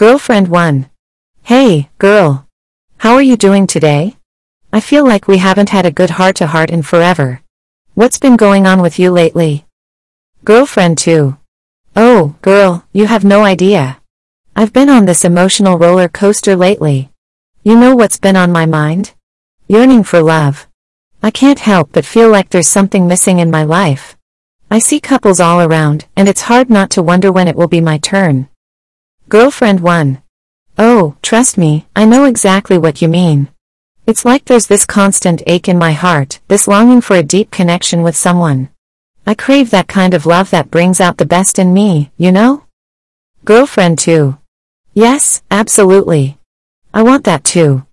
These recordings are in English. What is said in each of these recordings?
Girlfriend 1. Hey, girl. How are you doing today? I feel like we haven't had a good heart to heart in forever. What's been going on with you lately? Girlfriend 2. Oh, girl, you have no idea. I've been on this emotional roller coaster lately. You know what's been on my mind? Yearning for love. I can't help but feel like there's something missing in my life. I see couples all around, and it's hard not to wonder when it will be my turn. Girlfriend 1. Oh, trust me, I know exactly what you mean. It's like there's this constant ache in my heart, this longing for a deep connection with someone. I crave that kind of love that brings out the best in me, you know? Girlfriend 2. Yes, absolutely. I want that too.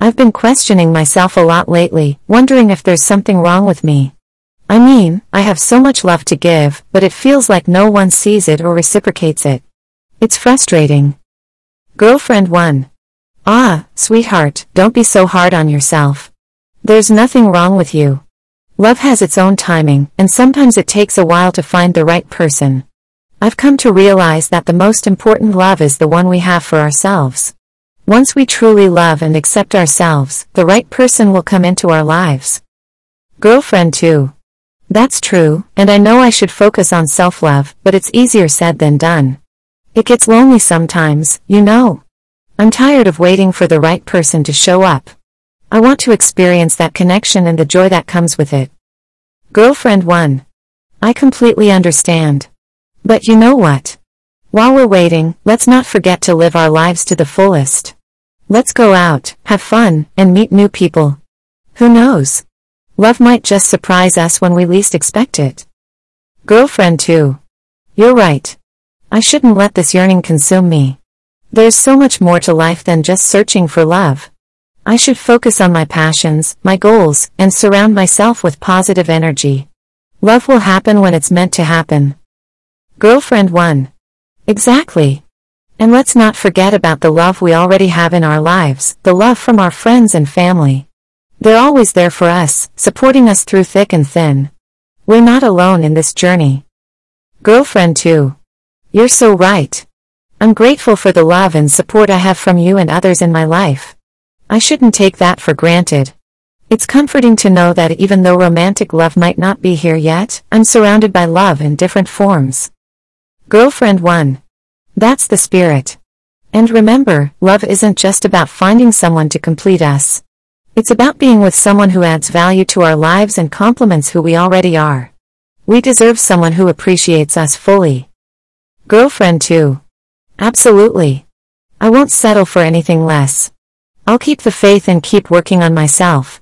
I've been questioning myself a lot lately, wondering if there's something wrong with me. I mean, I have so much love to give, but it feels like no one sees it or reciprocates it. It's frustrating. Girlfriend 1. Ah, sweetheart, don't be so hard on yourself. There's nothing wrong with you. Love has its own timing, and sometimes it takes a while to find the right person. I've come to realize that the most important love is the one we have for ourselves. Once we truly love and accept ourselves, the right person will come into our lives. Girlfriend 2. That's true, and I know I should focus on self-love, but it's easier said than done. It gets lonely sometimes, you know. I'm tired of waiting for the right person to show up. I want to experience that connection and the joy that comes with it. Girlfriend 1. I completely understand. But you know what? While we're waiting, let's not forget to live our lives to the fullest. Let's go out, have fun, and meet new people. Who knows? Love might just surprise us when we least expect it. Girlfriend 2. You're right. I shouldn't let this yearning consume me. There's so much more to life than just searching for love. I should focus on my passions, my goals, and surround myself with positive energy. Love will happen when it's meant to happen. Girlfriend 1. Exactly. And let's not forget about the love we already have in our lives, the love from our friends and family. They're always there for us, supporting us through thick and thin. We're not alone in this journey. Girlfriend 2. You're so right. I'm grateful for the love and support I have from you and others in my life. I shouldn't take that for granted. It's comforting to know that even though romantic love might not be here yet, I'm surrounded by love in different forms. Girlfriend 1. That's the spirit. And remember, love isn't just about finding someone to complete us. It's about being with someone who adds value to our lives and complements who we already are. We deserve someone who appreciates us fully. Girlfriend 2. Absolutely. I won't settle for anything less. I'll keep the faith and keep working on myself.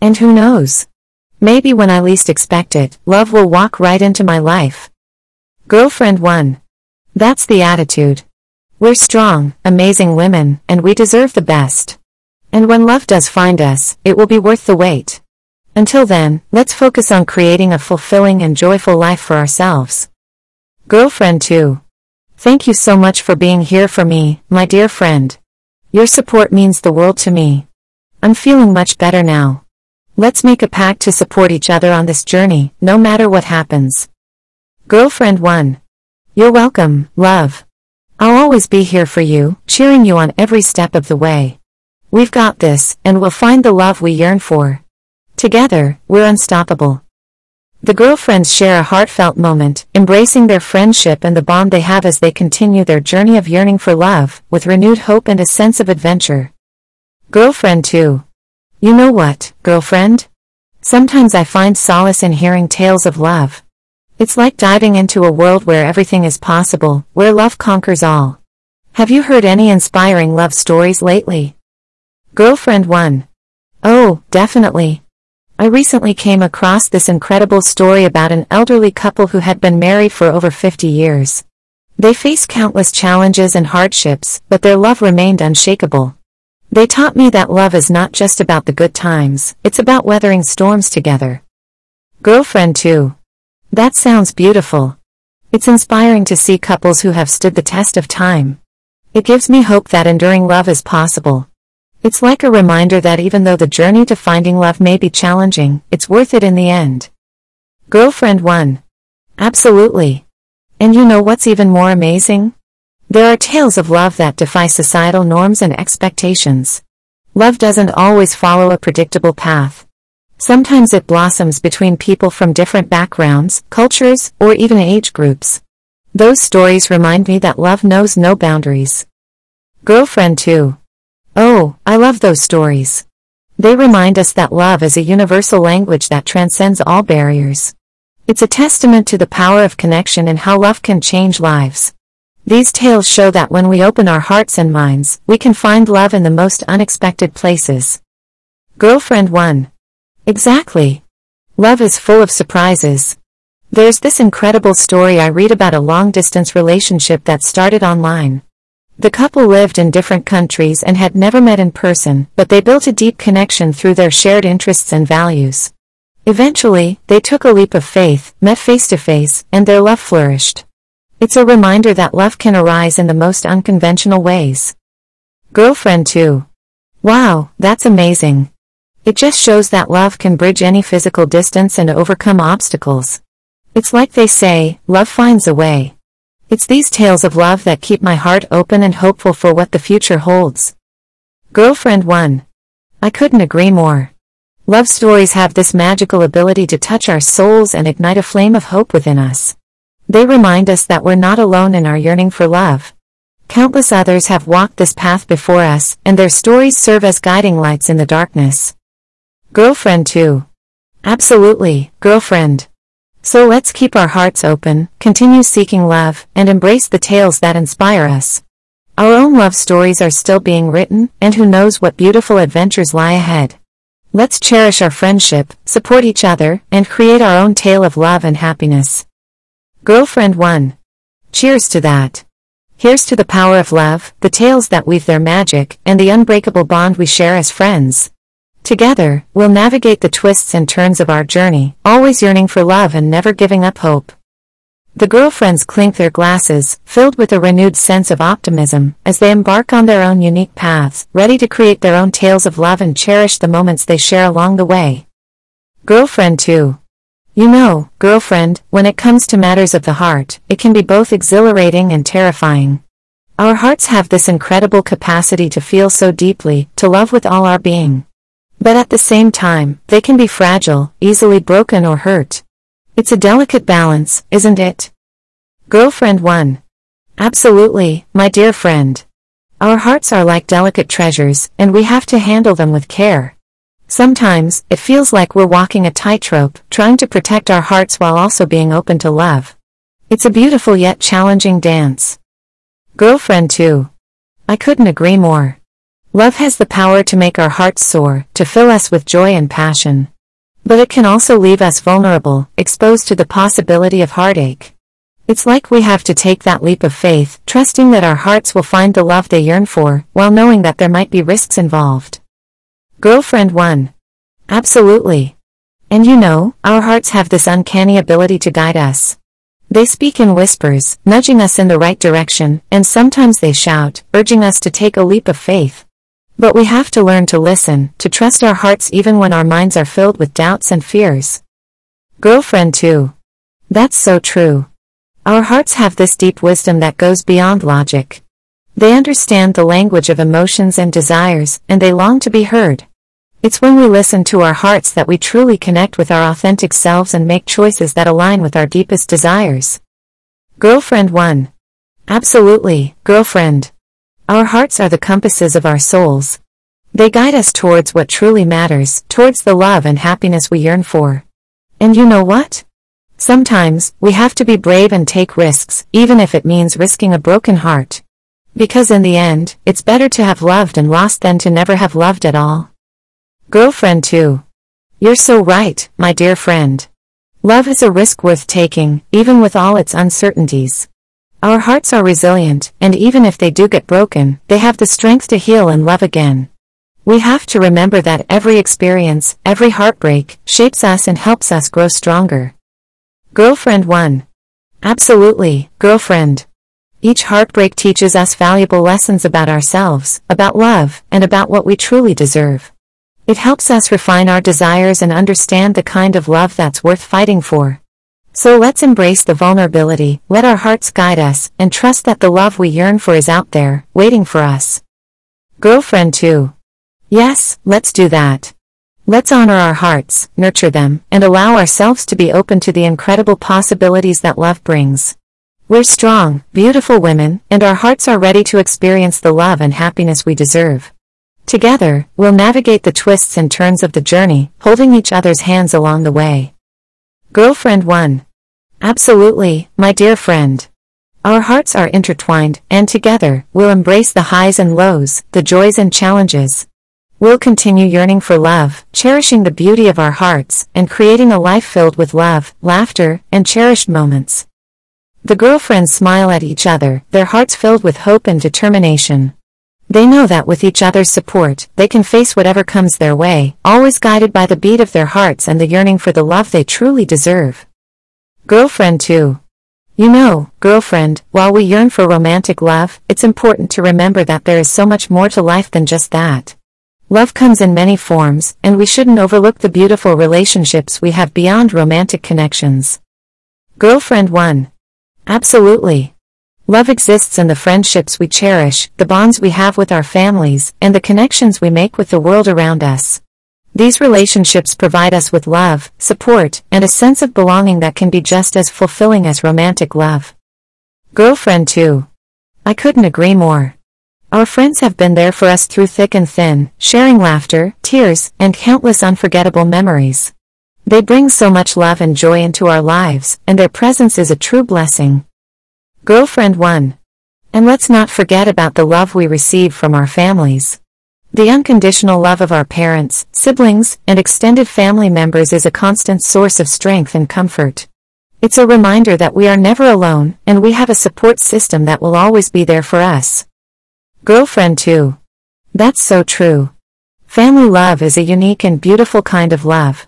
And who knows? Maybe when I least expect it, love will walk right into my life. Girlfriend 1. That's the attitude. We're strong, amazing women, and we deserve the best. And when love does find us, it will be worth the wait. Until then, let's focus on creating a fulfilling and joyful life for ourselves. Girlfriend 2. Thank you so much for being here for me, my dear friend. Your support means the world to me. I'm feeling much better now. Let's make a pact to support each other on this journey, no matter what happens. Girlfriend 1. You're welcome, love. I'll always be here for you, cheering you on every step of the way. We've got this, and we'll find the love we yearn for. Together, we're unstoppable. The girlfriends share a heartfelt moment, embracing their friendship and the bond they have as they continue their journey of yearning for love, with renewed hope and a sense of adventure. Girlfriend 2. You know what, girlfriend? Sometimes I find solace in hearing tales of love. It's like diving into a world where everything is possible, where love conquers all. Have you heard any inspiring love stories lately? Girlfriend 1. Oh, definitely. I recently came across this incredible story about an elderly couple who had been married for over 50 years. They faced countless challenges and hardships, but their love remained unshakable. They taught me that love is not just about the good times, it's about weathering storms together. Girlfriend 2. That sounds beautiful. It's inspiring to see couples who have stood the test of time. It gives me hope that enduring love is possible. It's like a reminder that even though the journey to finding love may be challenging, it's worth it in the end. Girlfriend 1. Absolutely. And you know what's even more amazing? There are tales of love that defy societal norms and expectations. Love doesn't always follow a predictable path. Sometimes it blossoms between people from different backgrounds, cultures, or even age groups. Those stories remind me that love knows no boundaries. Girlfriend 2. Oh, I love those stories. They remind us that love is a universal language that transcends all barriers. It's a testament to the power of connection and how love can change lives. These tales show that when we open our hearts and minds, we can find love in the most unexpected places. Girlfriend 1. Exactly. Love is full of surprises. There's this incredible story I read about a long-distance relationship that started online. The couple lived in different countries and had never met in person, but they built a deep connection through their shared interests and values. Eventually, they took a leap of faith, met face to face, and their love flourished. It's a reminder that love can arise in the most unconventional ways. Girlfriend 2. Wow, that's amazing. It just shows that love can bridge any physical distance and overcome obstacles. It's like they say, love finds a way. It's these tales of love that keep my heart open and hopeful for what the future holds. Girlfriend 1. I couldn't agree more. Love stories have this magical ability to touch our souls and ignite a flame of hope within us. They remind us that we're not alone in our yearning for love. Countless others have walked this path before us, and their stories serve as guiding lights in the darkness. Girlfriend 2. Absolutely, girlfriend. So let's keep our hearts open, continue seeking love, and embrace the tales that inspire us. Our own love stories are still being written, and who knows what beautiful adventures lie ahead. Let's cherish our friendship, support each other, and create our own tale of love and happiness. Girlfriend 1. Cheers to that. Here's to the power of love, the tales that weave their magic, and the unbreakable bond we share as friends. Together, we'll navigate the twists and turns of our journey, always yearning for love and never giving up hope. The girlfriends clink their glasses, filled with a renewed sense of optimism, as they embark on their own unique paths, ready to create their own tales of love and cherish the moments they share along the way. Girlfriend 2. You know, girlfriend, when it comes to matters of the heart, it can be both exhilarating and terrifying. Our hearts have this incredible capacity to feel so deeply, to love with all our being. But at the same time, they can be fragile, easily broken or hurt. It's a delicate balance, isn't it? Girlfriend 1. Absolutely, my dear friend. Our hearts are like delicate treasures, and we have to handle them with care. Sometimes, it feels like we're walking a tightrope, trying to protect our hearts while also being open to love. It's a beautiful yet challenging dance. Girlfriend 2. I couldn't agree more. Love has the power to make our hearts soar, to fill us with joy and passion. But it can also leave us vulnerable, exposed to the possibility of heartache. It's like we have to take that leap of faith, trusting that our hearts will find the love they yearn for, while knowing that there might be risks involved. Girlfriend 1. Absolutely. And you know, our hearts have this uncanny ability to guide us. They speak in whispers, nudging us in the right direction, and sometimes they shout, urging us to take a leap of faith. But we have to learn to listen, to trust our hearts even when our minds are filled with doubts and fears. Girlfriend 2. That's so true. Our hearts have this deep wisdom that goes beyond logic. They understand the language of emotions and desires, and they long to be heard. It's when we listen to our hearts that we truly connect with our authentic selves and make choices that align with our deepest desires. Girlfriend 1. Absolutely, girlfriend. Our hearts are the compasses of our souls. They guide us towards what truly matters, towards the love and happiness we yearn for. And you know what? Sometimes, we have to be brave and take risks, even if it means risking a broken heart. Because in the end, it's better to have loved and lost than to never have loved at all. Girlfriend 2. You're so right, my dear friend. Love is a risk worth taking, even with all its uncertainties. Our hearts are resilient, and even if they do get broken, they have the strength to heal and love again. We have to remember that every experience, every heartbreak, shapes us and helps us grow stronger. Girlfriend 1. Absolutely, girlfriend. Each heartbreak teaches us valuable lessons about ourselves, about love, and about what we truly deserve. It helps us refine our desires and understand the kind of love that's worth fighting for. So let's embrace the vulnerability, let our hearts guide us, and trust that the love we yearn for is out there, waiting for us. Girlfriend 2. Yes, let's do that. Let's honor our hearts, nurture them, and allow ourselves to be open to the incredible possibilities that love brings. We're strong, beautiful women, and our hearts are ready to experience the love and happiness we deserve. Together, we'll navigate the twists and turns of the journey, holding each other's hands along the way. Girlfriend 1. Absolutely, my dear friend. Our hearts are intertwined, and together, we'll embrace the highs and lows, the joys and challenges. We'll continue yearning for love, cherishing the beauty of our hearts, and creating a life filled with love, laughter, and cherished moments. The girlfriends smile at each other, their hearts filled with hope and determination. They know that with each other's support, they can face whatever comes their way, always guided by the beat of their hearts and the yearning for the love they truly deserve. Girlfriend 2. You know, girlfriend, while we yearn for romantic love, it's important to remember that there is so much more to life than just that. Love comes in many forms, and we shouldn't overlook the beautiful relationships we have beyond romantic connections. Girlfriend 1. Absolutely. Love exists in the friendships we cherish, the bonds we have with our families, and the connections we make with the world around us. These relationships provide us with love, support, and a sense of belonging that can be just as fulfilling as romantic love. Girlfriend 2. I couldn't agree more. Our friends have been there for us through thick and thin, sharing laughter, tears, and countless unforgettable memories. They bring so much love and joy into our lives, and their presence is a true blessing. Girlfriend 1. And let's not forget about the love we receive from our families. The unconditional love of our parents, siblings, and extended family members is a constant source of strength and comfort. It's a reminder that we are never alone, and we have a support system that will always be there for us. Girlfriend 2. That's so true. Family love is a unique and beautiful kind of love.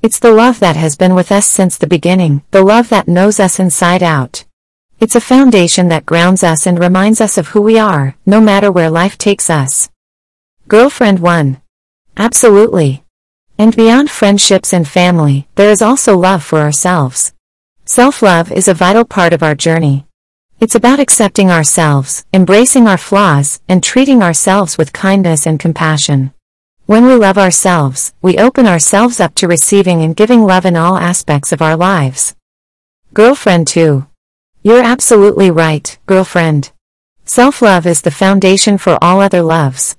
It's the love that has been with us since the beginning, the love that knows us inside out. It's a foundation that grounds us and reminds us of who we are, no matter where life takes us. Girlfriend 1. Absolutely. And beyond friendships and family, there is also love for ourselves. Self-love is a vital part of our journey. It's about accepting ourselves, embracing our flaws, and treating ourselves with kindness and compassion. When we love ourselves, we open ourselves up to receiving and giving love in all aspects of our lives. Girlfriend 2. You're absolutely right, girlfriend. Self-love is the foundation for all other loves.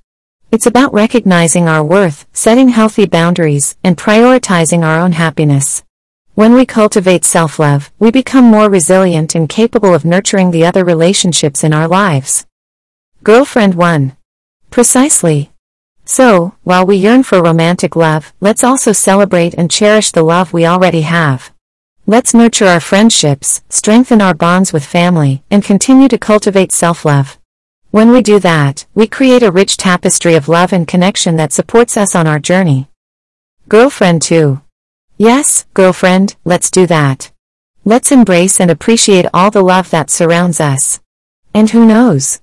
It's about recognizing our worth, setting healthy boundaries, and prioritizing our own happiness. When we cultivate self-love, we become more resilient and capable of nurturing the other relationships in our lives. Girlfriend 1. Precisely. So, while we yearn for romantic love, let's also celebrate and cherish the love we already have. Let's nurture our friendships, strengthen our bonds with family, and continue to cultivate self-love. When we do that, we create a rich tapestry of love and connection that supports us on our journey. Girlfriend 2. Yes, girlfriend, let's do that. Let's embrace and appreciate all the love that surrounds us. And who knows?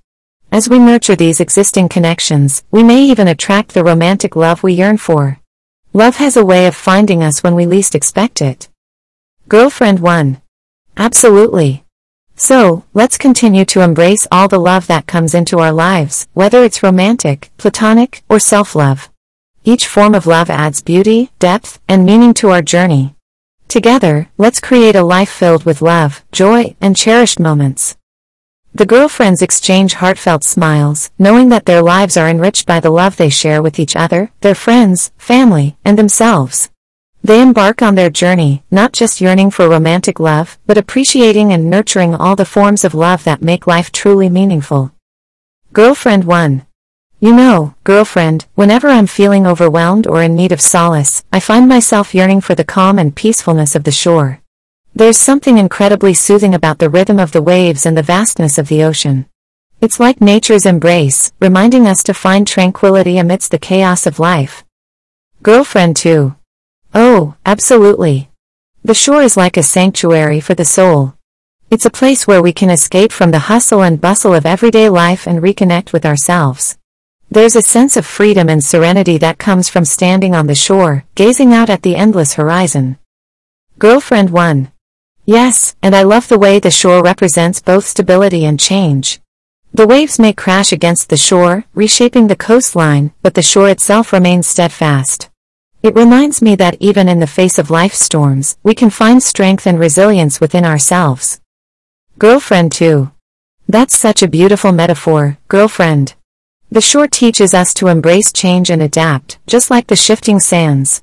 As we nurture these existing connections, we may even attract the romantic love we yearn for. Love has a way of finding us when we least expect it. Girlfriend 1. Absolutely. So, let's continue to embrace all the love that comes into our lives, whether it's romantic, platonic, or self-love. Each form of love adds beauty, depth, and meaning to our journey. Together, let's create a life filled with love, joy, and cherished moments. The girlfriends exchange heartfelt smiles, knowing that their lives are enriched by the love they share with each other, their friends, family, and themselves. They embark on their journey, not just yearning for romantic love, but appreciating and nurturing all the forms of love that make life truly meaningful. Girlfriend 1. You know, girlfriend, whenever I'm feeling overwhelmed or in need of solace, I find myself yearning for the calm and peacefulness of the shore. There's something incredibly soothing about the rhythm of the waves and the vastness of the ocean. It's like nature's embrace, reminding us to find tranquility amidst the chaos of life. Girlfriend 2. Oh, absolutely. The shore is like a sanctuary for the soul. It's a place where we can escape from the hustle and bustle of everyday life and reconnect with ourselves. There's a sense of freedom and serenity that comes from standing on the shore, gazing out at the endless horizon. Girlfriend 1. Yes, and I love the way the shore represents both stability and change. The waves may crash against the shore, reshaping the coastline, but the shore itself remains steadfast. It reminds me that even in the face of life storms, we can find strength and resilience within ourselves. Girlfriend 2. That's such a beautiful metaphor, girlfriend. The shore teaches us to embrace change and adapt, just like the shifting sands.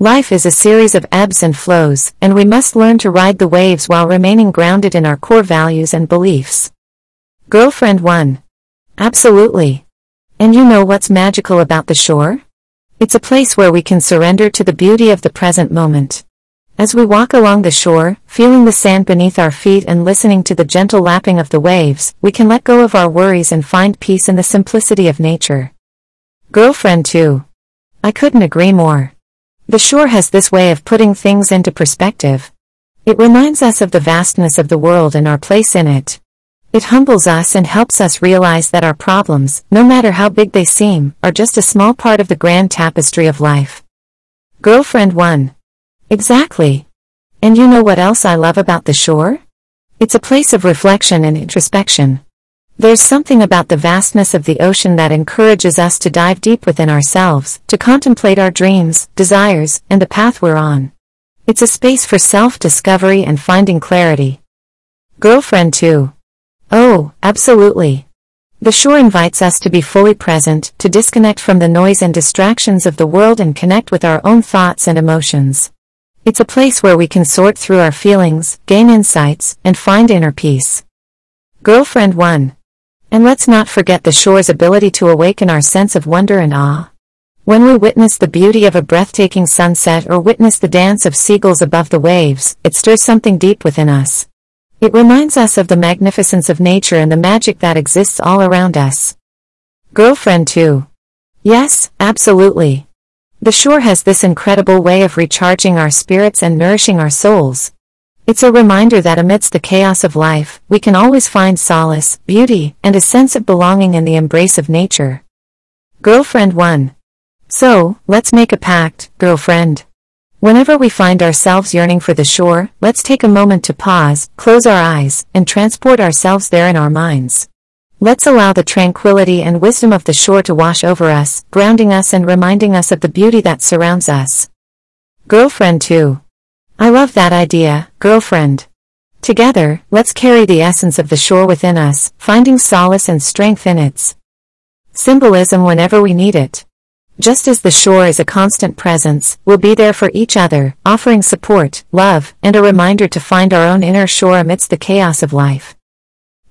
Life is a series of ebbs and flows, and we must learn to ride the waves while remaining grounded in our core values and beliefs. Girlfriend 1. Absolutely. And you know what's magical about the shore? It's a place where we can surrender to the beauty of the present moment. As we walk along the shore, feeling the sand beneath our feet and listening to the gentle lapping of the waves, we can let go of our worries and find peace in the simplicity of nature. Girlfriend 2. I couldn't agree more. The shore has this way of putting things into perspective. It reminds us of the vastness of the world and our place in it. It humbles us and helps us realize that our problems, no matter how big they seem, are just a small part of the grand tapestry of life. Girlfriend 1. Exactly. And you know what else I love about the shore? It's a place of reflection and introspection. There's something about the vastness of the ocean that encourages us to dive deep within ourselves, to contemplate our dreams, desires, and the path we're on. It's a space for self-discovery and finding clarity. Girlfriend 2. Oh, absolutely. The shore invites us to be fully present, to disconnect from the noise and distractions of the world and connect with our own thoughts and emotions. It's a place where we can sort through our feelings, gain insights, and find inner peace. Girlfriend 1. And let's not forget the shore's ability to awaken our sense of wonder and awe. When we witness the beauty of a breathtaking sunset or witness the dance of seagulls above the waves, it stirs something deep within us. It reminds us of the magnificence of nature and the magic that exists all around us. Girlfriend 2. Yes, absolutely. The shore has this incredible way of recharging our spirits and nourishing our souls, it's a reminder that amidst the chaos of life, we can always find solace, beauty, and a sense of belonging in the embrace of nature. Girlfriend 1. So, let's make a pact, girlfriend. Whenever we find ourselves yearning for the shore, let's take a moment to pause, close our eyes, and transport ourselves there in our minds. Let's allow the tranquility and wisdom of the shore to wash over us, grounding us and reminding us of the beauty that surrounds us. Girlfriend 2. I love that idea, girlfriend. Together, let's carry the essence of the shore within us, finding solace and strength in its symbolism whenever we need it. Just as the shore is a constant presence, we'll be there for each other, offering support, love, and a reminder to find our own inner shore amidst the chaos of life.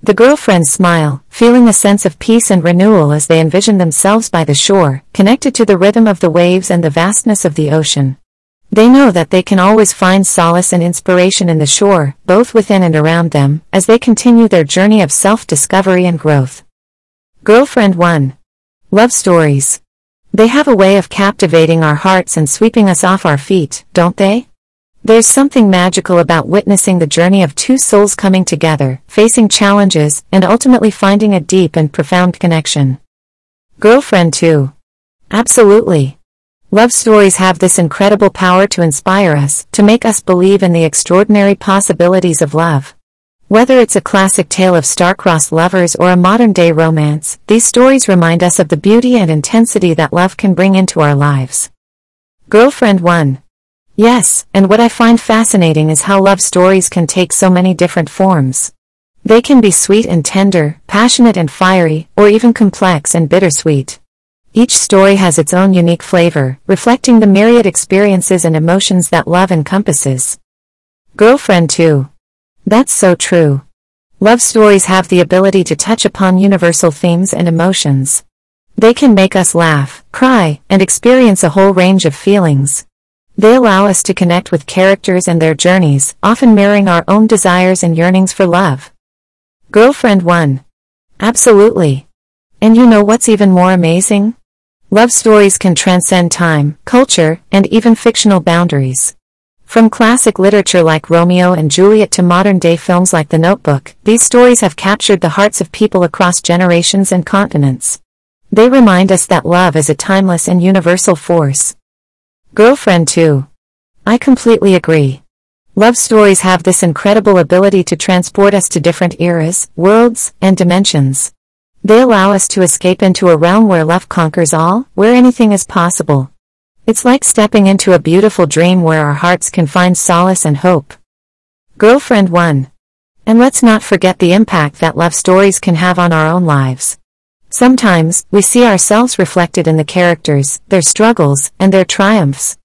The girlfriends smile, feeling a sense of peace and renewal as they envision themselves by the shore, connected to the rhythm of the waves and the vastness of the ocean. They know that they can always find solace and inspiration in the shore, both within and around them, as they continue their journey of self-discovery and growth. Girlfriend 1. Love stories. They have a way of captivating our hearts and sweeping us off our feet, don't they? There's something magical about witnessing the journey of two souls coming together, facing challenges, and ultimately finding a deep and profound connection. Girlfriend 2. Absolutely. Love stories have this incredible power to inspire us, to make us believe in the extraordinary possibilities of love. Whether it's a classic tale of star-crossed lovers or a modern-day romance, these stories remind us of the beauty and intensity that love can bring into our lives. Girlfriend 1. Yes, and what I find fascinating is how love stories can take so many different forms. They can be sweet and tender, passionate and fiery, or even complex and bittersweet. Each story has its own unique flavor, reflecting the myriad experiences and emotions that love encompasses. Girlfriend 2. That's so true. Love stories have the ability to touch upon universal themes and emotions. They can make us laugh, cry, and experience a whole range of feelings. They allow us to connect with characters and their journeys, often mirroring our own desires and yearnings for love. Girlfriend 1. Absolutely. And you know what's even more amazing? Love stories can transcend time, culture, and even fictional boundaries. From classic literature like Romeo and Juliet to modern-day films like The Notebook, these stories have captured the hearts of people across generations and continents. They remind us that love is a timeless and universal force. Girlfriend 2. I completely agree. Love stories have this incredible ability to transport us to different eras, worlds, and dimensions. They allow us to escape into a realm where love conquers all, where anything is possible. It's like stepping into a beautiful dream where our hearts can find solace and hope. Girlfriend 1. And let's not forget the impact that love stories can have on our own lives. Sometimes, we see ourselves reflected in the characters, their struggles, and their triumphs.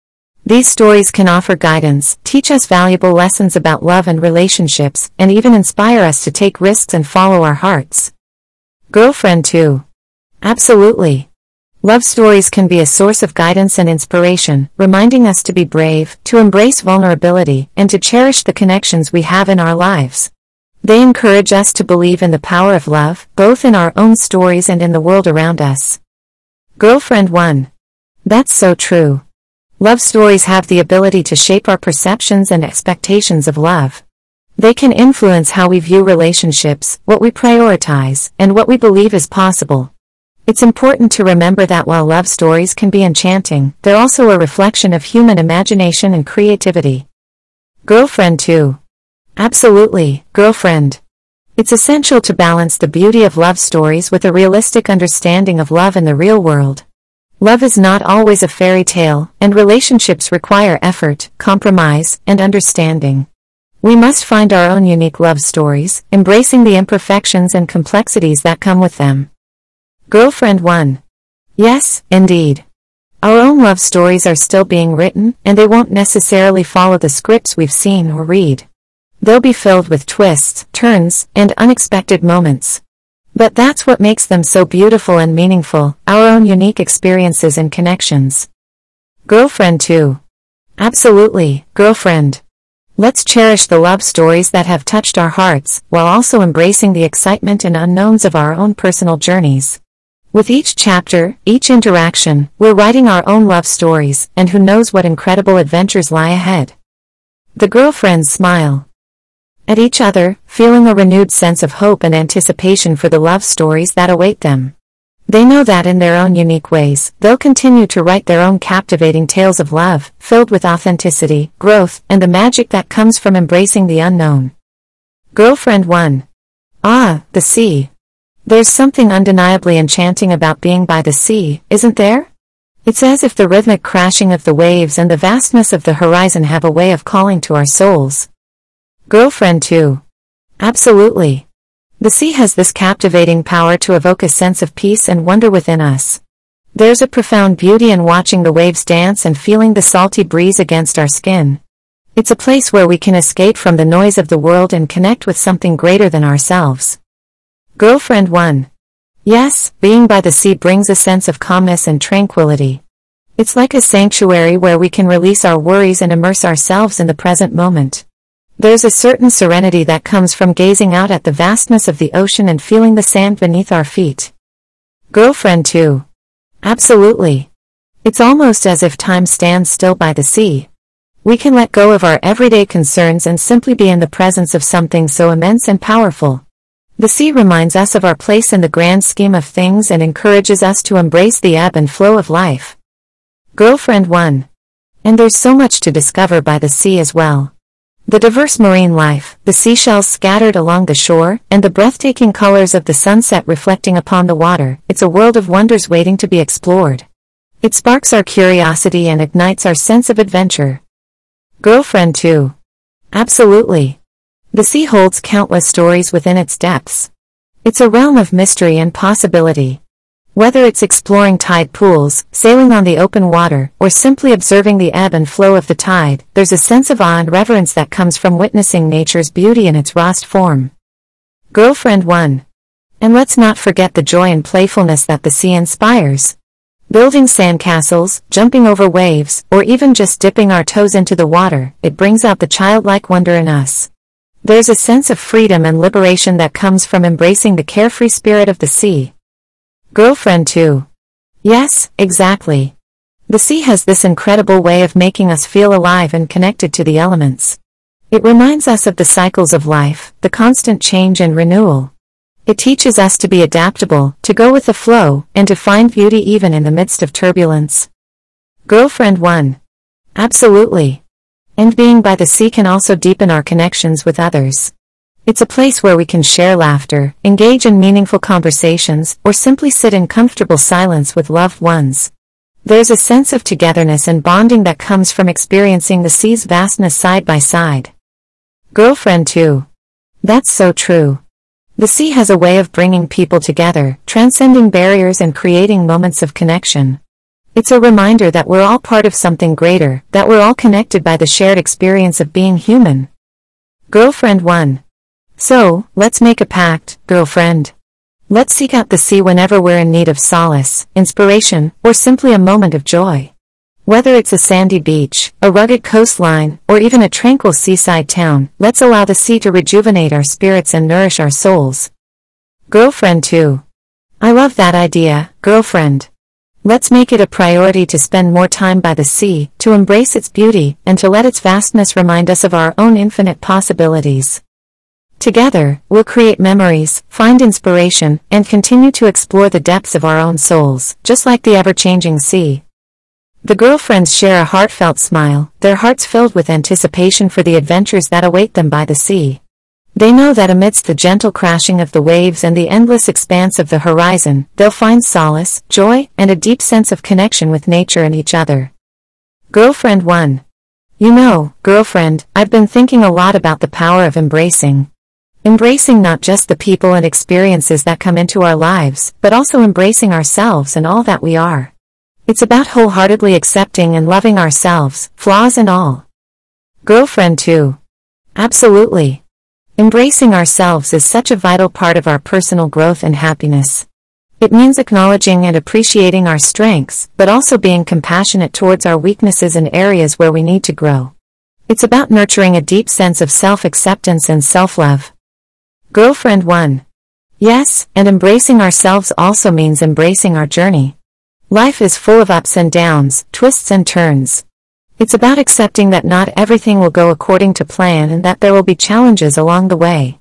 These stories can offer guidance, teach us valuable lessons about love and relationships, and even inspire us to take risks and follow our hearts. Girlfriend 2. Absolutely. Love stories can be a source of guidance and inspiration, reminding us to be brave, to embrace vulnerability, and to cherish the connections we have in our lives. They encourage us to believe in the power of love, both in our own stories and in the world around us. Girlfriend 1. That's so true. Love stories have the ability to shape our perceptions and expectations of love. They can influence how we view relationships, what we prioritize, and what we believe is possible. It's important to remember that while love stories can be enchanting, they're also a reflection of human imagination and creativity. Girlfriend 2. Absolutely, girlfriend. It's essential to balance the beauty of love stories with a realistic understanding of love in the real world. Love is not always a fairy tale, and relationships require effort, compromise, and understanding. We must find our own unique love stories, embracing the imperfections and complexities that come with them. Girlfriend 1. Yes, indeed. Our own love stories are still being written, and they won't necessarily follow the scripts we've seen or read. They'll be filled with twists, turns, and unexpected moments. But that's what makes them so beautiful and meaningful, our own unique experiences and connections. Girlfriend 2. Absolutely, girlfriend. Let's cherish the love stories that have touched our hearts, while also embracing the excitement and unknowns of our own personal journeys. With each chapter, each interaction, we're writing our own love stories, and who knows what incredible adventures lie ahead. The girlfriends smile at each other, feeling a renewed sense of hope and anticipation for the love stories that await them. They know that in their own unique ways, they'll continue to write their own captivating tales of love, filled with authenticity, growth, and the magic that comes from embracing the unknown. Girlfriend 1. Ah, the sea. There's something undeniably enchanting about being by the sea, isn't there? It's as if the rhythmic crashing of the waves and the vastness of the horizon have a way of calling to our souls. Girlfriend 2. Absolutely. The sea has this captivating power to evoke a sense of peace and wonder within us. There's a profound beauty in watching the waves dance and feeling the salty breeze against our skin. It's a place where we can escape from the noise of the world and connect with something greater than ourselves. Girlfriend 1. Yes, being by the sea brings a sense of calmness and tranquility. It's like a sanctuary where we can release our worries and immerse ourselves in the present moment. There's a certain serenity that comes from gazing out at the vastness of the ocean and feeling the sand beneath our feet. Girlfriend 2. Absolutely. It's almost as if time stands still by the sea. We can let go of our everyday concerns and simply be in the presence of something so immense and powerful. The sea reminds us of our place in the grand scheme of things and encourages us to embrace the ebb and flow of life. Girlfriend 1. And there's so much to discover by the sea as well. The diverse marine life, the seashells scattered along the shore, and the breathtaking colors of the sunset reflecting upon the water, it's a world of wonders waiting to be explored. It sparks our curiosity and ignites our sense of adventure. Girlfriend 2. Absolutely. The sea holds countless stories within its depths. It's a realm of mystery and possibility. Whether it's exploring tide pools, sailing on the open water, or simply observing the ebb and flow of the tide, there's a sense of awe and reverence that comes from witnessing nature's beauty in its rawest form. Girlfriend 1. And let's not forget the joy and playfulness that the sea inspires. Building sandcastles, jumping over waves, or even just dipping our toes into the water, it brings out the childlike wonder in us. There's a sense of freedom and liberation that comes from embracing the carefree spirit of the sea. Girlfriend 2. Yes, exactly. The sea has this incredible way of making us feel alive and connected to the elements. It reminds us of the cycles of life, the constant change and renewal. It teaches us to be adaptable, to go with the flow, and to find beauty even in the midst of turbulence. Girlfriend 1. Absolutely. And being by the sea can also deepen our connections with others. It's a place where we can share laughter, engage in meaningful conversations, or simply sit in comfortable silence with loved ones. There's a sense of togetherness and bonding that comes from experiencing the sea's vastness side by side. Girlfriend 2. That's so true. The sea has a way of bringing people together, transcending barriers and creating moments of connection. It's a reminder that we're all part of something greater, that we're all connected by the shared experience of being human. Girlfriend 1. So, let's make a pact, girlfriend. Let's seek out the sea whenever we're in need of solace, inspiration, or simply a moment of joy. Whether it's a sandy beach, a rugged coastline, or even a tranquil seaside town, let's allow the sea to rejuvenate our spirits and nourish our souls. Girlfriend 2. I love that idea, girlfriend. Let's make it a priority to spend more time by the sea, to embrace its beauty, and to let its vastness remind us of our own infinite possibilities. Together, we'll create memories, find inspiration, and continue to explore the depths of our own souls, just like the ever-changing sea. The girlfriends share a heartfelt smile, their hearts filled with anticipation for the adventures that await them by the sea. They know that amidst the gentle crashing of the waves and the endless expanse of the horizon, they'll find solace, joy, and a deep sense of connection with nature and each other. Girlfriend 1. You know, girlfriend, I've been thinking a lot about the power of embracing. Embracing not just the people and experiences that come into our lives, but also embracing ourselves and all that we are. It's about wholeheartedly accepting and loving ourselves, flaws and all. Girlfriend 2. Absolutely. Embracing ourselves is such a vital part of our personal growth and happiness. It means acknowledging and appreciating our strengths, but also being compassionate towards our weaknesses and areas where we need to grow. It's about nurturing a deep sense of self-acceptance and self-love. Girlfriend 1. Yes, and embracing ourselves also means embracing our journey. Life is full of ups and downs, twists and turns. It's about accepting that not everything will go according to plan and that there will be challenges along the way.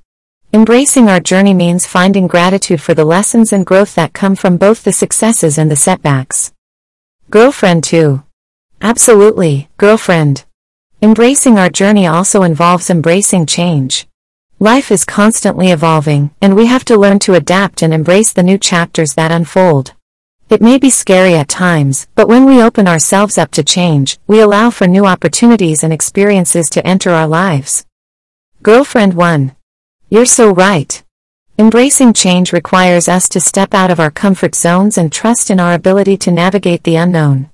Embracing our journey means finding gratitude for the lessons and growth that come from both the successes and the setbacks. Girlfriend 2. Absolutely, girlfriend. Embracing our journey also involves embracing change. Life is constantly evolving, and we have to learn to adapt and embrace the new chapters that unfold. It may be scary at times, but when we open ourselves up to change, we allow for new opportunities and experiences to enter our lives. Girlfriend 1. You're so right. Embracing change requires us to step out of our comfort zones and trust in our ability to navigate the unknown.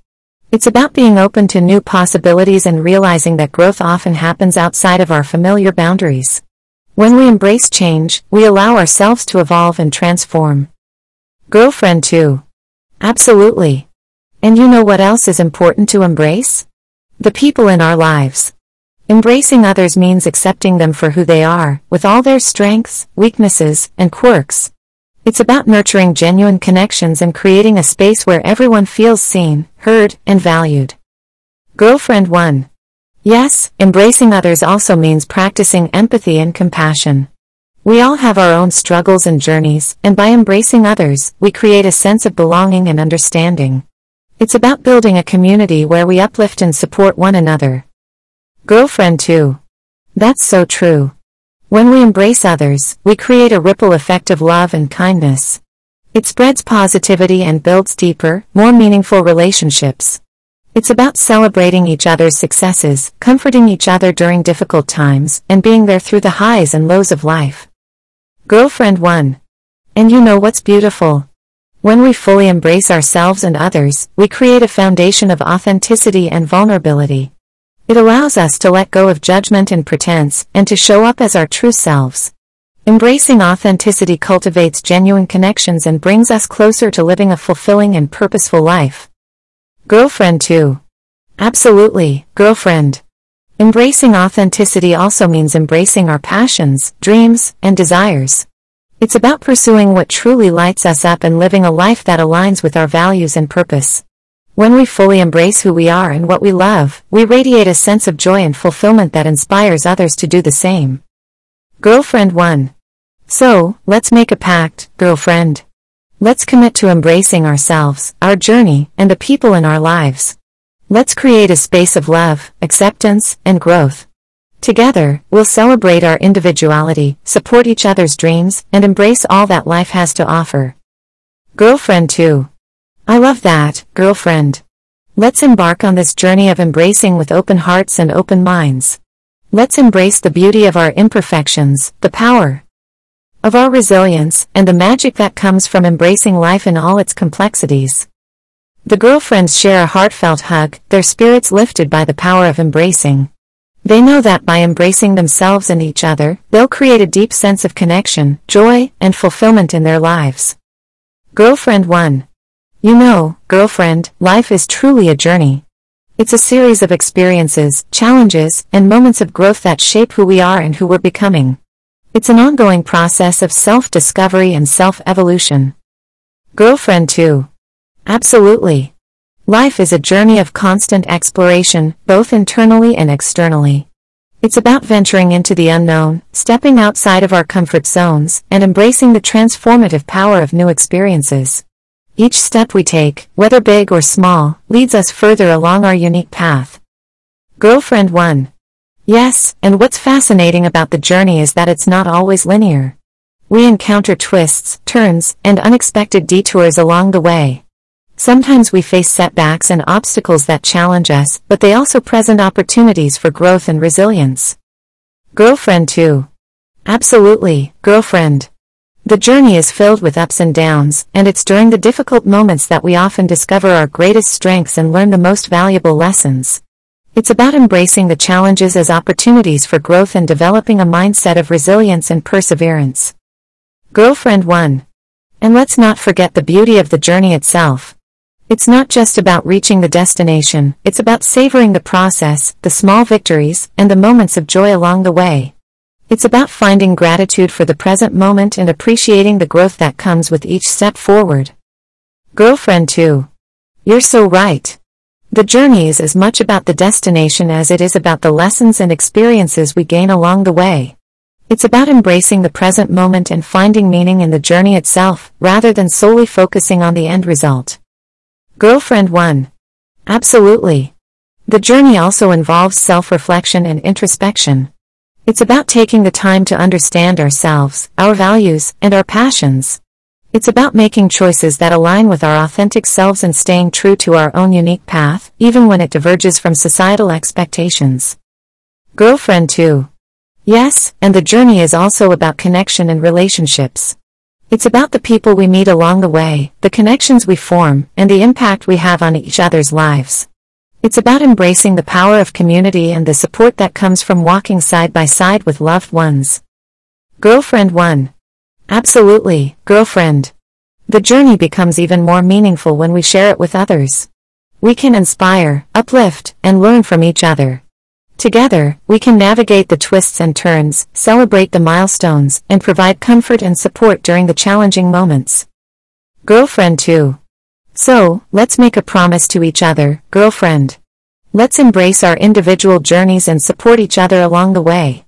It's about being open to new possibilities and realizing that growth often happens outside of our familiar boundaries. When we embrace change, we allow ourselves to evolve and transform. Girlfriend 2. Absolutely. And you know what else is important to embrace? The people in our lives. Embracing others means accepting them for who they are, with all their strengths, weaknesses, and quirks. It's about nurturing genuine connections and creating a space where everyone feels seen, heard, and valued. Girlfriend 1. Yes, embracing others also means practicing empathy and compassion. We all have our own struggles and journeys, and by embracing others, we create a sense of belonging and understanding. It's about building a community where we uplift and support one another. Girlfriend 2. That's so true. When we embrace others, we create a ripple effect of love and kindness. It spreads positivity and builds deeper, more meaningful relationships. It's about celebrating each other's successes, comforting each other during difficult times, and being there through the highs and lows of life. Girlfriend 1. And you know what's beautiful? When we fully embrace ourselves and others, we create a foundation of authenticity and vulnerability. It allows us to let go of judgment and pretense, and to show up as our true selves. Embracing authenticity cultivates genuine connections and brings us closer to living a fulfilling and purposeful life. Girlfriend 2. Absolutely, girlfriend. Embracing authenticity also means embracing our passions, dreams, and desires. It's about pursuing what truly lights us up and living a life that aligns with our values and purpose. When we fully embrace who we are and what we love, we radiate a sense of joy and fulfillment that inspires others to do the same. Girlfriend 1. So, let's make a pact, girlfriend. Let's commit to embracing ourselves, our journey, and the people in our lives. Let's create a space of love, acceptance, and growth. Together, we'll celebrate our individuality, support each other's dreams, and embrace all that life has to offer. Girlfriend 2. I love that, girlfriend. Let's embark on this journey of embracing with open hearts and open minds. Let's embrace the beauty of our imperfections, the power of our resilience, and the magic that comes from embracing life in all its complexities. The girlfriends share a heartfelt hug, their spirits lifted by the power of embracing. They know that by embracing themselves and each other, they'll create a deep sense of connection, joy, and fulfillment in their lives. Girlfriend 1. You know, girlfriend, life is truly a journey. It's a series of experiences, challenges, and moments of growth that shape who we are and who we're becoming. It's an ongoing process of self-discovery and self-evolution. Girlfriend 2. Absolutely. Life is a journey of constant exploration, both internally and externally. It's about venturing into the unknown, stepping outside of our comfort zones, and embracing the transformative power of new experiences. Each step we take, whether big or small, leads us further along our unique path. Girlfriend 1. Yes, and what's fascinating about the journey is that it's not always linear. We encounter twists, turns, and unexpected detours along the way. Sometimes we face setbacks and obstacles that challenge us, but they also present opportunities for growth and resilience. Girlfriend 2. Absolutely, girlfriend. The journey is filled with ups and downs, and it's during the difficult moments that we often discover our greatest strengths and learn the most valuable lessons. It's about embracing the challenges as opportunities for growth and developing a mindset of resilience and perseverance. Girlfriend 1. And let's not forget the beauty of the journey itself. It's not just about reaching the destination, it's about savoring the process, the small victories, and the moments of joy along the way. It's about finding gratitude for the present moment and appreciating the growth that comes with each step forward. Girlfriend 2. You're so right. The journey is as much about the destination as it is about the lessons and experiences we gain along the way. It's about embracing the present moment and finding meaning in the journey itself, rather than solely focusing on the end result. Girlfriend 1. Absolutely. The journey also involves self-reflection and introspection. It's about taking the time to understand ourselves, our values, and our passions. It's about making choices that align with our authentic selves and staying true to our own unique path, even when it diverges from societal expectations. Girlfriend 2. Yes, and the journey is also about connection and relationships. It's about the people we meet along the way, the connections we form, and the impact we have on each other's lives. It's about embracing the power of community and the support that comes from walking side by side with loved ones. Girlfriend 1. Absolutely, girlfriend. The journey becomes even more meaningful when we share it with others. We can inspire, uplift, and learn from each other. Together, we can navigate the twists and turns, celebrate the milestones, and provide comfort and support during the challenging moments. Girlfriend 2. So, let's make a promise to each other, girlfriend. Let's embrace our individual journeys and support each other along the way.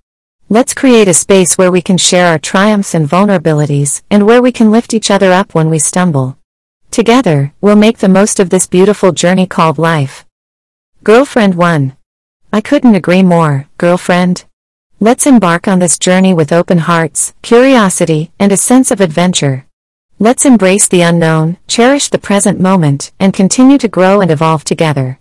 Let's create a space where we can share our triumphs and vulnerabilities, and where we can lift each other up when we stumble. Together, we'll make the most of this beautiful journey called life. Girlfriend 1. I couldn't agree more, girlfriend. Let's embark on this journey with open hearts, curiosity, and a sense of adventure. Let's embrace the unknown, cherish the present moment, and continue to grow and evolve together.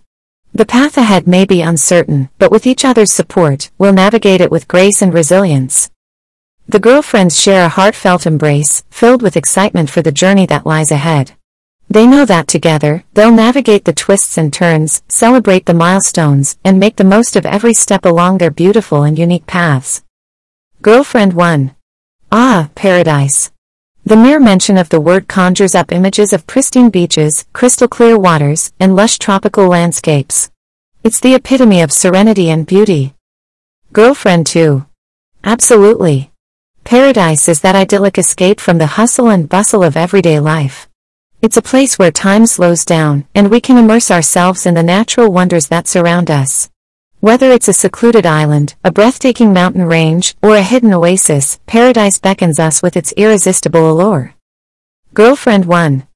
The path ahead may be uncertain, but with each other's support, we'll navigate it with grace and resilience. The girlfriends share a heartfelt embrace, filled with excitement for the journey that lies ahead. They know that together, they'll navigate the twists and turns, celebrate the milestones, and make the most of every step along their beautiful and unique paths. Girlfriend 1. Ah, paradise. The mere mention of the word conjures up images of pristine beaches, crystal clear waters, and lush tropical landscapes. It's the epitome of serenity and beauty. Girlfriend 2. Absolutely. Paradise is that idyllic escape from the hustle and bustle of everyday life. It's a place where time slows down, and we can immerse ourselves in the natural wonders that surround us. Whether it's a secluded island, a breathtaking mountain range, or a hidden oasis, paradise beckons us with its irresistible allure. Girlfriend 1.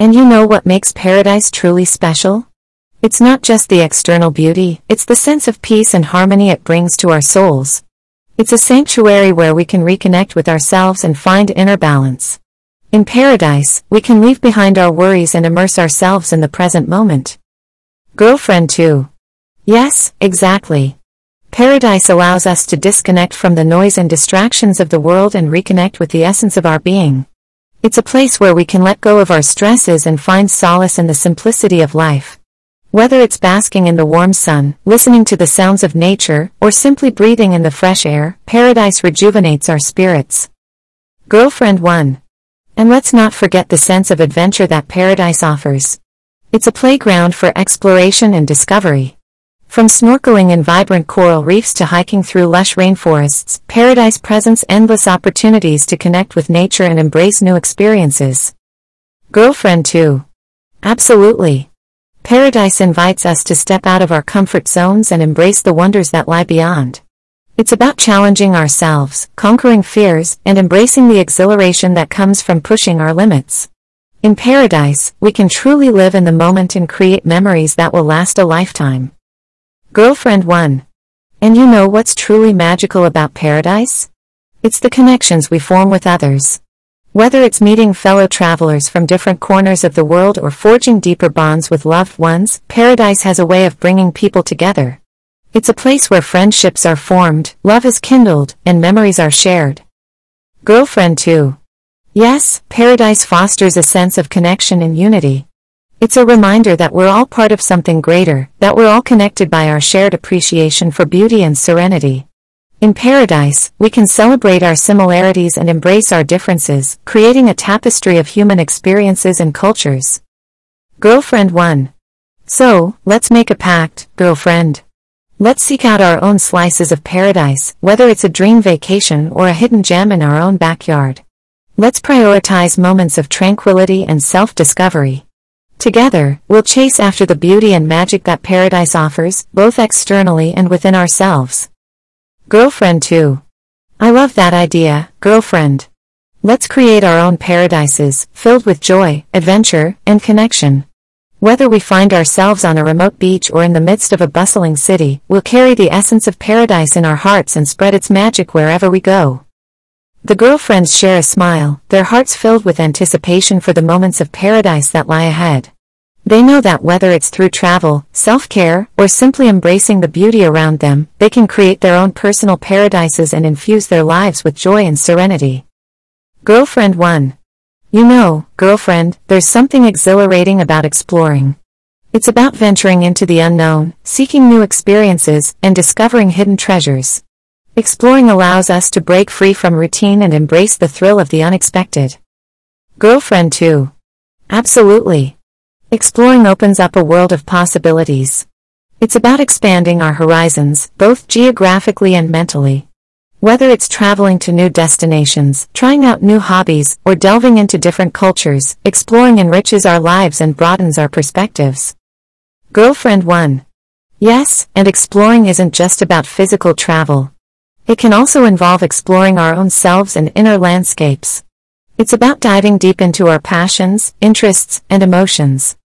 And you know what makes paradise truly special? It's not just the external beauty, it's the sense of peace and harmony it brings to our souls. It's a sanctuary where we can reconnect with ourselves and find inner balance. In paradise, we can leave behind our worries and immerse ourselves in the present moment. Girlfriend 2. Yes, exactly. Paradise allows us to disconnect from the noise and distractions of the world and reconnect with the essence of our being. It's a place where we can let go of our stresses and find solace in the simplicity of life. Whether it's basking in the warm sun, listening to the sounds of nature, or simply breathing in the fresh air, paradise rejuvenates our spirits. Girlfriend 1. And let's not forget the sense of adventure that paradise offers. It's a playground for exploration and discovery. From snorkeling in vibrant coral reefs to hiking through lush rainforests, paradise presents endless opportunities to connect with nature and embrace new experiences. Girlfriend 2. Absolutely. Paradise invites us to step out of our comfort zones and embrace the wonders that lie beyond. It's about challenging ourselves, conquering fears, and embracing the exhilaration that comes from pushing our limits. In paradise, we can truly live in the moment and create memories that will last a lifetime. Girlfriend 1. And you know what's truly magical about paradise? It's the connections we form with others. Whether it's meeting fellow travelers from different corners of the world or forging deeper bonds with loved ones, paradise has a way of bringing people together. It's a place where friendships are formed, love is kindled, and memories are shared. Girlfriend 2. Yes, paradise fosters a sense of connection and unity. It's a reminder that we're all part of something greater, that we're all connected by our shared appreciation for beauty and serenity. In paradise, we can celebrate our similarities and embrace our differences, creating a tapestry of human experiences and cultures. Girlfriend 1. So, let's make a pact, girlfriend. Let's seek out our own slices of paradise, whether it's a dream vacation or a hidden gem in our own backyard. Let's prioritize moments of tranquility and self-discovery. Together, we'll chase after the beauty and magic that paradise offers, both externally and within ourselves. Girlfriend 2. I love that idea, girlfriend. Let's create our own paradises, filled with joy, adventure, and connection. Whether we find ourselves on a remote beach or in the midst of a bustling city, we'll carry the essence of paradise in our hearts and spread its magic wherever we go. The girlfriends share a smile, their hearts filled with anticipation for the moments of paradise that lie ahead. They know that whether it's through travel, self-care, or simply embracing the beauty around them, they can create their own personal paradises and infuse their lives with joy and serenity. Girlfriend 1. You know, girlfriend, there's something exhilarating about exploring. It's about venturing into the unknown, seeking new experiences, and discovering hidden treasures. Exploring allows us to break free from routine and embrace the thrill of the unexpected. Girlfriend 2. Absolutely. Exploring opens up a world of possibilities. It's about expanding our horizons, both geographically and mentally. Whether it's traveling to new destinations, trying out new hobbies, or delving into different cultures, exploring enriches our lives and broadens our perspectives. Girlfriend 1. Yes, and exploring isn't just about physical travel. It can also involve exploring our own selves and inner landscapes. It's about diving deep into our passions, interests, and emotions.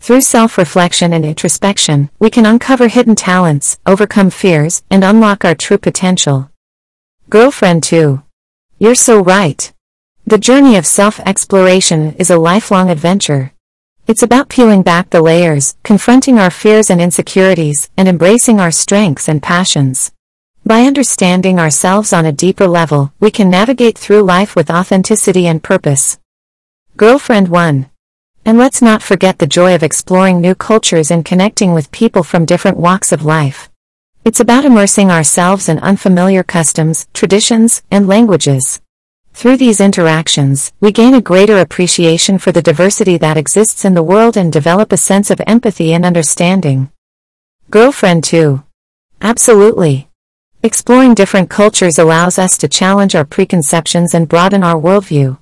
Through self-reflection and introspection, we can uncover hidden talents, overcome fears, and unlock our true potential. Girlfriend 2. You're so right. The journey of self-exploration is a lifelong adventure. It's about peeling back the layers, confronting our fears and insecurities, and embracing our strengths and passions. By understanding ourselves on a deeper level, we can navigate through life with authenticity and purpose. Girlfriend 1. And let's not forget the joy of exploring new cultures and connecting with people from different walks of life. It's about immersing ourselves in unfamiliar customs, traditions, and languages. Through these interactions, we gain a greater appreciation for the diversity that exists in the world and develop a sense of empathy and understanding. Girlfriend 2. Absolutely. Exploring different cultures allows us to challenge our preconceptions and broaden our worldview.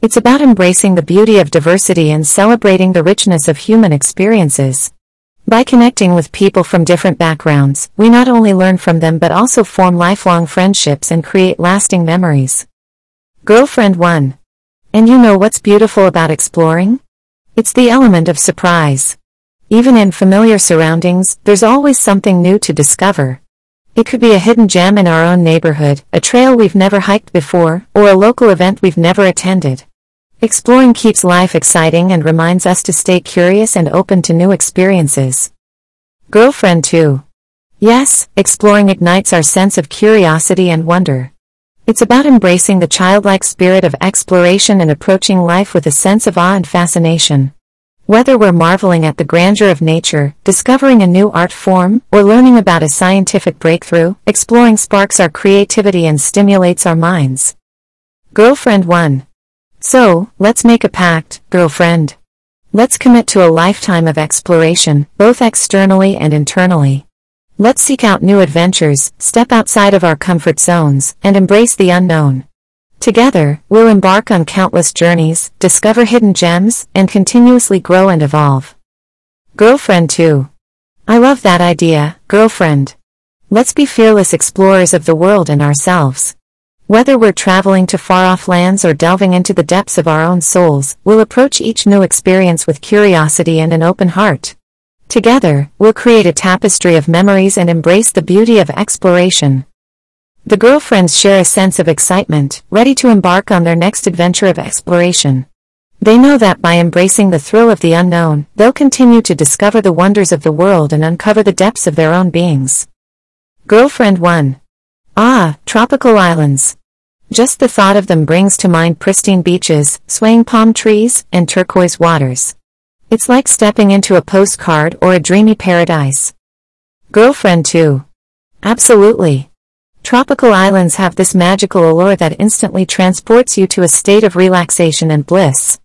It's about embracing the beauty of diversity and celebrating the richness of human experiences. By connecting with people from different backgrounds, we not only learn from them but also form lifelong friendships and create lasting memories. Girlfriend 1. And you know what's beautiful about exploring? It's the element of surprise. Even in familiar surroundings, there's always something new to discover. It could be a hidden gem in our own neighborhood, a trail we've never hiked before, or a local event we've never attended. Exploring keeps life exciting and reminds us to stay curious and open to new experiences. Girlfriend 2. Yes, exploring ignites our sense of curiosity and wonder. It's about embracing the childlike spirit of exploration and approaching life with a sense of awe and fascination. Whether we're marveling at the grandeur of nature, discovering a new art form, or learning about a scientific breakthrough, exploring sparks our creativity and stimulates our minds. Girlfriend 1. So, let's make a pact, girlfriend. Let's commit to a lifetime of exploration, both externally and internally. Let's seek out new adventures, step outside of our comfort zones, and embrace the unknown. Together, we'll embark on countless journeys, discover hidden gems, and continuously grow and evolve. Girlfriend 2. I love that idea, girlfriend. Let's be fearless explorers of the world and ourselves. Whether we're traveling to far-off lands or delving into the depths of our own souls, we'll approach each new experience with curiosity and an open heart. Together, we'll create a tapestry of memories and embrace the beauty of exploration. The girlfriends share a sense of excitement, ready to embark on their next adventure of exploration. They know that by embracing the thrill of the unknown, they'll continue to discover the wonders of the world and uncover the depths of their own beings. Girlfriend 1. Ah, tropical islands. Just the thought of them brings to mind pristine beaches, swaying palm trees, and turquoise waters. It's like stepping into a postcard or a dreamy paradise. Girlfriend 2. Absolutely. Tropical islands have this magical allure that instantly transports you to a state of relaxation and bliss.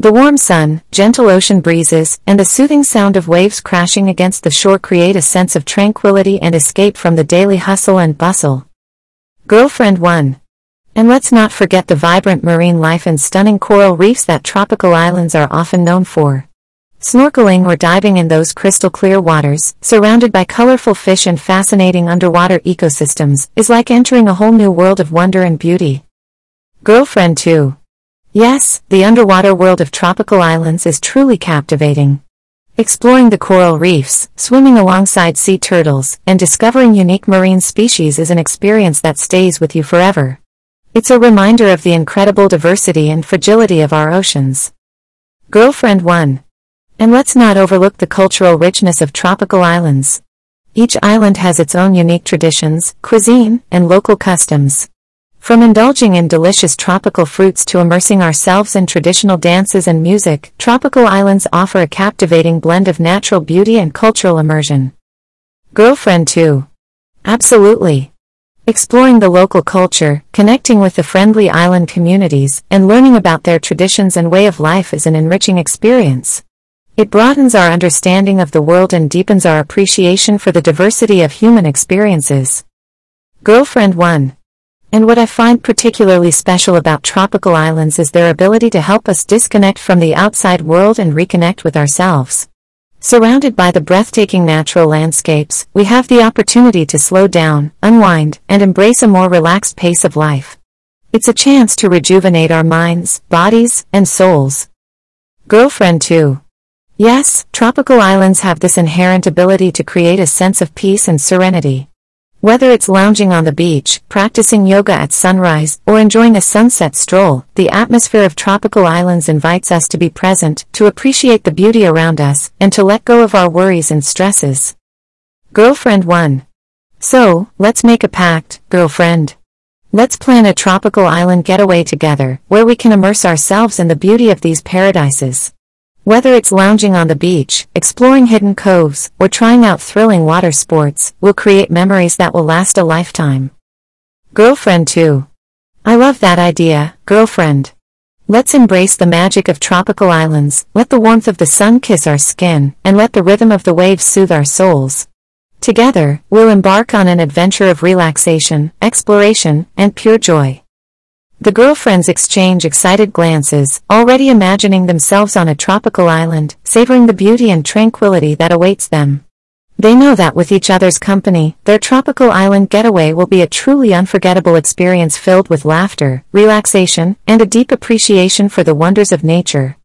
The warm sun, gentle ocean breezes, and the soothing sound of waves crashing against the shore create a sense of tranquility and escape from the daily hustle and bustle. Girlfriend 1. And let's not forget the vibrant marine life and stunning coral reefs that tropical islands are often known for. Snorkeling or diving in those crystal clear waters, surrounded by colorful fish and fascinating underwater ecosystems, is like entering a whole new world of wonder and beauty. Girlfriend 2. Yes, the underwater world of tropical islands is truly captivating. Exploring the coral reefs, swimming alongside sea turtles, and discovering unique marine species is an experience that stays with you forever. It's a reminder of the incredible diversity and fragility of our oceans. Girlfriend 1. And let's not overlook the cultural richness of tropical islands. Each island has its own unique traditions, cuisine, and local customs. From indulging in delicious tropical fruits to immersing ourselves in traditional dances and music, tropical islands offer a captivating blend of natural beauty and cultural immersion. Girlfriend 2. Absolutely. Exploring the local culture, connecting with the friendly island communities, and learning about their traditions and way of life is an enriching experience. It broadens our understanding of the world and deepens our appreciation for the diversity of human experiences. Girlfriend 1. And what I find particularly special about tropical islands is their ability to help us disconnect from the outside world and reconnect with ourselves. Surrounded by the breathtaking natural landscapes, we have the opportunity to slow down, unwind, and embrace a more relaxed pace of life. It's a chance to rejuvenate our minds, bodies, and souls. Girlfriend 2. Yes, tropical islands have this inherent ability to create a sense of peace and serenity. Whether it's lounging on the beach, practicing yoga at sunrise, or enjoying a sunset stroll, the atmosphere of tropical islands invites us to be present, to appreciate the beauty around us, and to let go of our worries and stresses. Girlfriend 1. So, let's make a pact, girlfriend. Let's plan a tropical island getaway together, where we can immerse ourselves in the beauty of these paradises. Whether it's lounging on the beach, exploring hidden coves, or trying out thrilling water sports, we'll create memories that will last a lifetime. Girlfriend 2. I love that idea, girlfriend. Let's embrace the magic of tropical islands, let the warmth of the sun kiss our skin, and let the rhythm of the waves soothe our souls. Together, we'll embark on an adventure of relaxation, exploration, and pure joy. The girlfriends exchange excited glances, already imagining themselves on a tropical island, savoring the beauty and tranquility that awaits them. They know that with each other's company, their tropical island getaway will be a truly unforgettable experience filled with laughter, relaxation, and a deep appreciation for the wonders of nature.